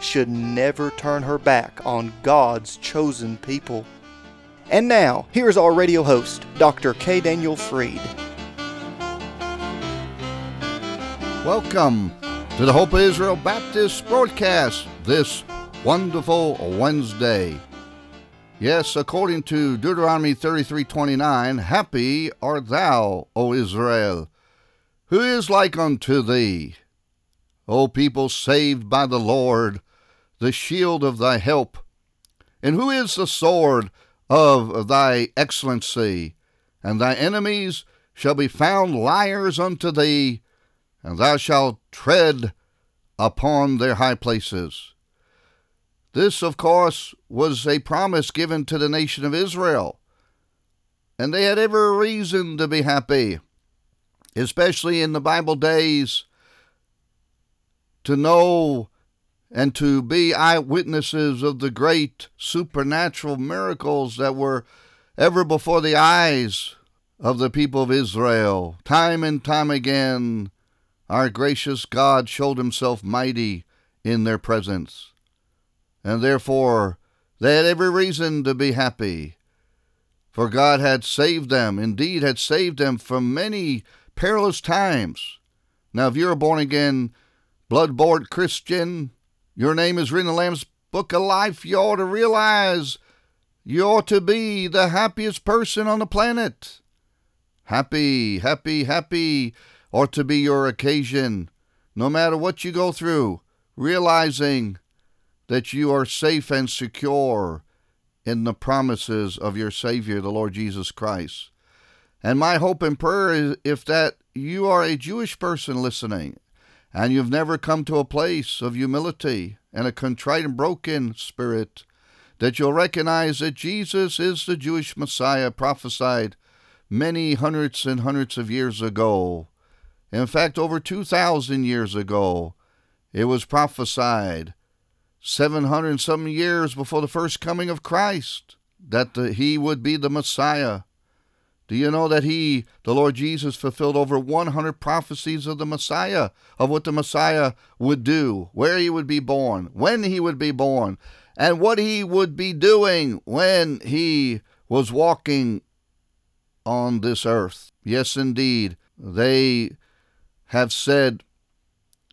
should never turn her back on God's chosen people. And now, here's our radio host, Dr. K. Daniel Fried. Welcome to the Hope of Israel Baptist broadcast this wonderful Wednesday. Yes, according to Deuteronomy 33:29, happy art thou, O Israel, who is like unto thee, O people saved by the Lord, the shield of thy help. And who is the sword of thy excellency? And thy enemies shall be found liars unto thee, and thou shalt tread upon their high places. This, of course, was a promise given to the nation of Israel, and they had every reason to be happy, especially in the Bible days, to know and to be eyewitnesses of the great supernatural miracles that were ever before the eyes of the people of Israel. Time and time again, our gracious God showed himself mighty in their presence. And therefore, they had every reason to be happy. For God had saved them, indeed, had saved them from many perilous times. Now, if you're a born again, blood bought Christian, your name is written in the Lamb's Book of Life. You ought to realize you ought to be the happiest person on the planet. Happy, happy, happy ought to be your occasion, no matter what you go through, realizing that you are safe and secure in the promises of your Savior, the Lord Jesus Christ. And my hope and prayer is if that you are a Jewish person listening, and you've never come to a place of humility and a contrite and broken spirit, that you'll recognize that Jesus is the Jewish Messiah prophesied many hundreds and hundreds of years ago. In fact, over 2,000 years ago, it was prophesied 700 some years before the first coming of Christ that the, he would be the Messiah. Do you know that he, the Lord Jesus, fulfilled over 100 prophecies of the Messiah, of what the Messiah would do, where he would be born, when he would be born, and what he would be doing when he was walking on this earth? Yes, indeed. They have said,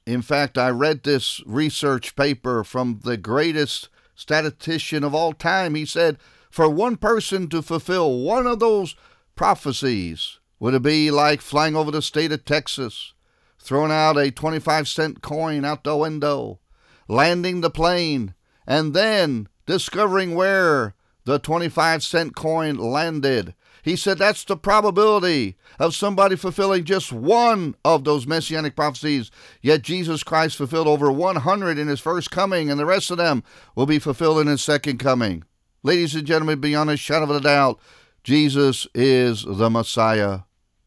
in fact, I read this research paper from the greatest statistician of all time. He said, for one person to fulfill one of those prophecies. Would it be like flying over the state of Texas, throwing out a 25 cent coin out the window, landing the plane, and then discovering where the 25 cent coin landed? He said that's the probability of somebody fulfilling just one of those messianic prophecies. Yet Jesus Christ fulfilled over 100 in his first coming, and the rest of them will be fulfilled in his second coming. Ladies and gentlemen, beyond a shadow of a doubt, Jesus is the Messiah.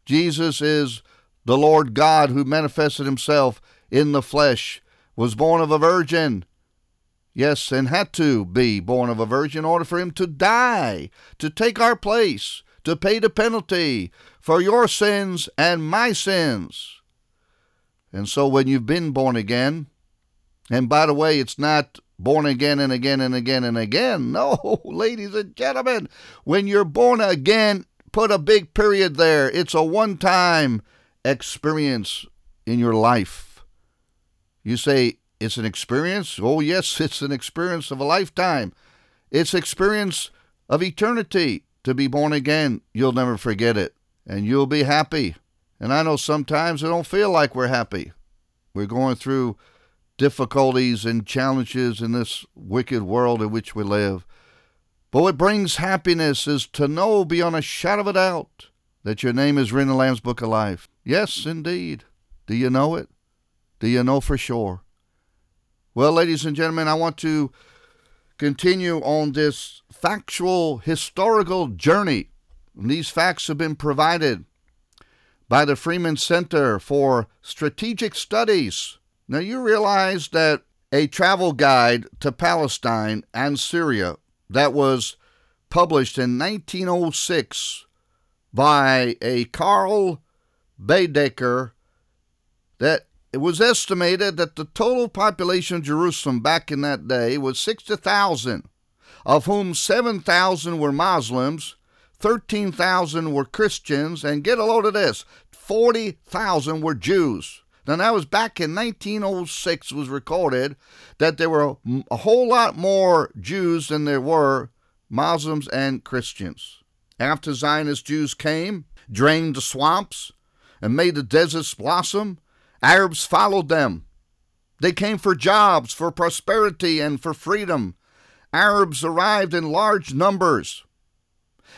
Jesus is the Lord God who manifested himself in the flesh, was born of a virgin. Yes, and had to be born of a virgin in order for him to die, to take our place, to pay the penalty for your sins and my sins. And so when you've been born again, and by the way, it's not born again and again and again and again. No, ladies and gentlemen, when you're born again, put a big period there. It's a one time experience in your life. You say, it's an experience? Oh, yes, it's an experience of a lifetime. It's experience of eternity. To be born again, you'll never forget it, and you'll be happy. And I know sometimes it don't feel like we're happy. We're going through difficulties and challenges in this wicked world in which we live. But what brings happiness is to know beyond a shadow of a doubt that your name is written in the Lamb's Book of Life. Yes, indeed. Do you know it? Do you know for sure? Well, ladies and gentlemen, I want to continue on this factual historical journey. And these facts have been provided by the Freeman Center for Strategic Studies. Now, you realize that a travel guide to Palestine and Syria that was published in 1906 by a Carl Baedeker that it was estimated that the total population of Jerusalem back in that day was 60,000, of whom 7,000 were Muslims, 13,000 were Christians, and get a load of this 40,000 were Jews. Now, that was back in 1906, was recorded that there were a whole lot more Jews than there were Muslims and Christians. After Zionist Jews came, drained the swamps, and made the deserts blossom, Arabs followed them. They came for jobs, for prosperity, and for freedom. Arabs arrived in large numbers.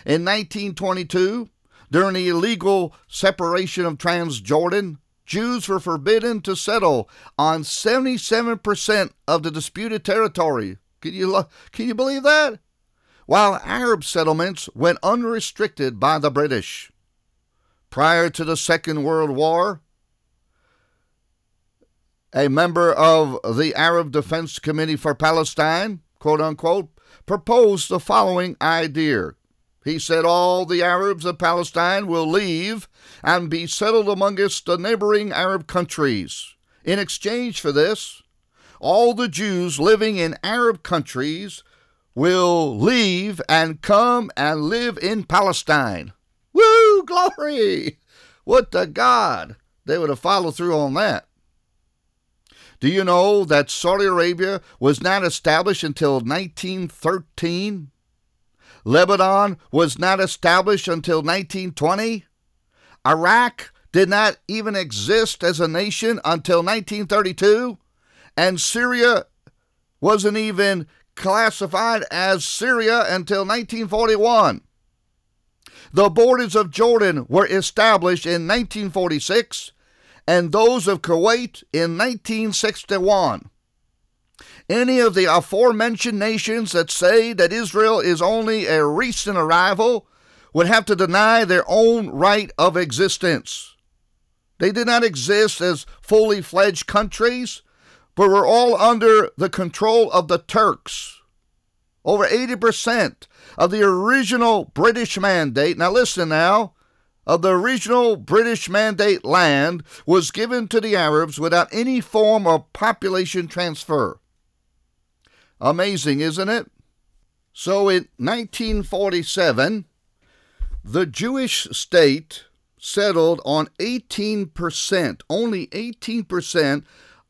In 1922, during the illegal separation of Transjordan, Jews were forbidden to settle on 77% of the disputed territory. Can you, can you believe that? While Arab settlements went unrestricted by the British. Prior to the Second World War, a member of the Arab Defense Committee for Palestine, quote unquote, proposed the following idea. He said all the Arabs of Palestine will leave and be settled amongst the neighboring Arab countries. In exchange for this, all the Jews living in Arab countries will leave and come and live in Palestine. Woo, glory! What the God! They would have followed through on that. Do you know that Saudi Arabia was not established until 1913? Lebanon was not established until 1920? Iraq did not even exist as a nation until 1932? And Syria wasn't even classified as Syria until 1941. The borders of Jordan were established in 1946 and those of Kuwait in 1961. Any of the aforementioned nations that say that Israel is only a recent arrival would have to deny their own right of existence. They did not exist as fully fledged countries, but were all under the control of the Turks. Over 80% of the original British mandate, now listen now, of the original British Mandate land was given to the Arabs without any form of population transfer. Amazing, isn't it? So in 1947, the Jewish state settled on 18%, only 18%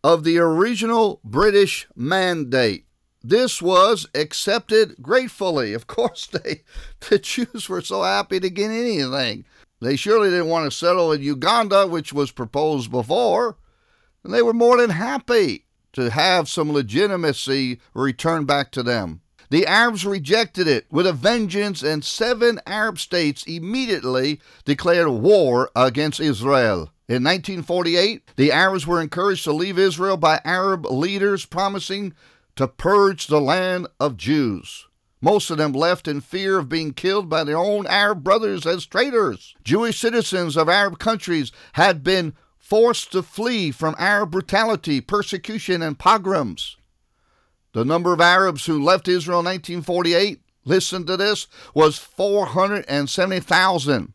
of the original British mandate. This was accepted gratefully. Of course, they, the Jews were so happy to get anything. They surely didn't want to settle in Uganda, which was proposed before, and they were more than happy to have some legitimacy returned back to them. The Arabs rejected it with a vengeance, and seven Arab states immediately declared war against Israel. In 1948, the Arabs were encouraged to leave Israel by Arab leaders promising to purge the land of Jews. Most of them left in fear of being killed by their own Arab brothers as traitors. Jewish citizens of Arab countries had been forced to flee from Arab brutality, persecution, and pogroms. The number of Arabs who left Israel in 1948, listen to this, was 470,000.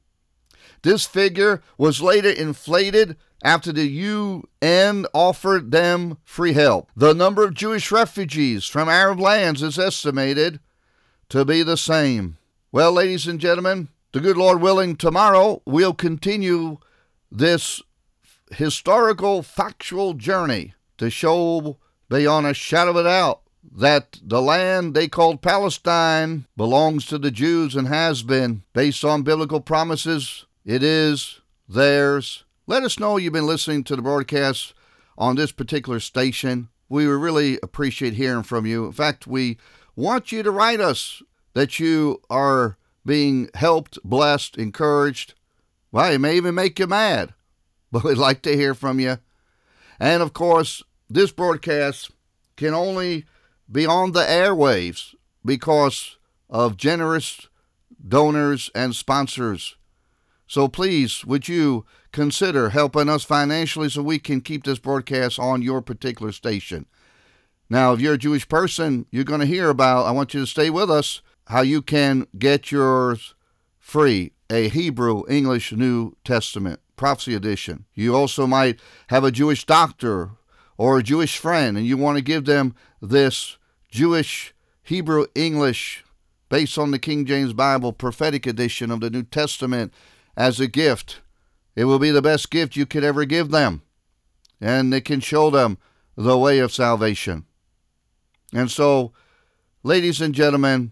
This figure was later inflated after the UN offered them free help. The number of Jewish refugees from Arab lands is estimated to be the same. Well, ladies and gentlemen, the good Lord willing, tomorrow we'll continue this historical, factual journey to show beyond a shadow of a doubt that the land they called Palestine belongs to the Jews and has been. Based on biblical promises, it is theirs. Let us know you've been listening to the broadcast on this particular station. We really appreciate hearing from you. In fact, we want you to write us that you are being helped, blessed, encouraged. Well, it may even make you mad, but we'd like to hear from you. And of course, this broadcast can only be on the airwaves because of generous donors and sponsors. So please, would you consider helping us financially so we can keep this broadcast on your particular station? Now, if you're a Jewish person, you're going to hear about, I want you to stay with us, how you can get yours free a Hebrew English New Testament prophecy edition. You also might have a Jewish doctor or a Jewish friend and you want to give them this Jewish Hebrew English based on the King James Bible prophetic edition of the New Testament as a gift. It will be the best gift you could ever give them, and it can show them the way of salvation. And so, ladies and gentlemen,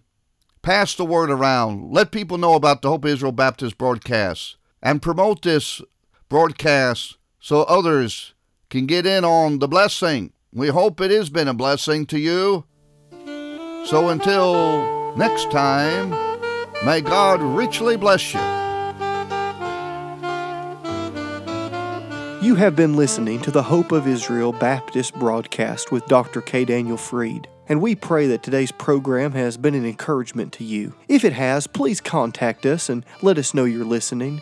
pass the word around. Let people know about the Hope Israel Baptist broadcast and promote this broadcast so others can get in on the blessing. We hope it has been a blessing to you. So until next time, may God richly bless you. You have been listening to the Hope of Israel Baptist broadcast with Dr. K. Daniel Fried and we pray that today's program has been an encouragement to you. If it has, please contact us and let us know you're listening.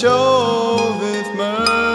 Showeth mercy.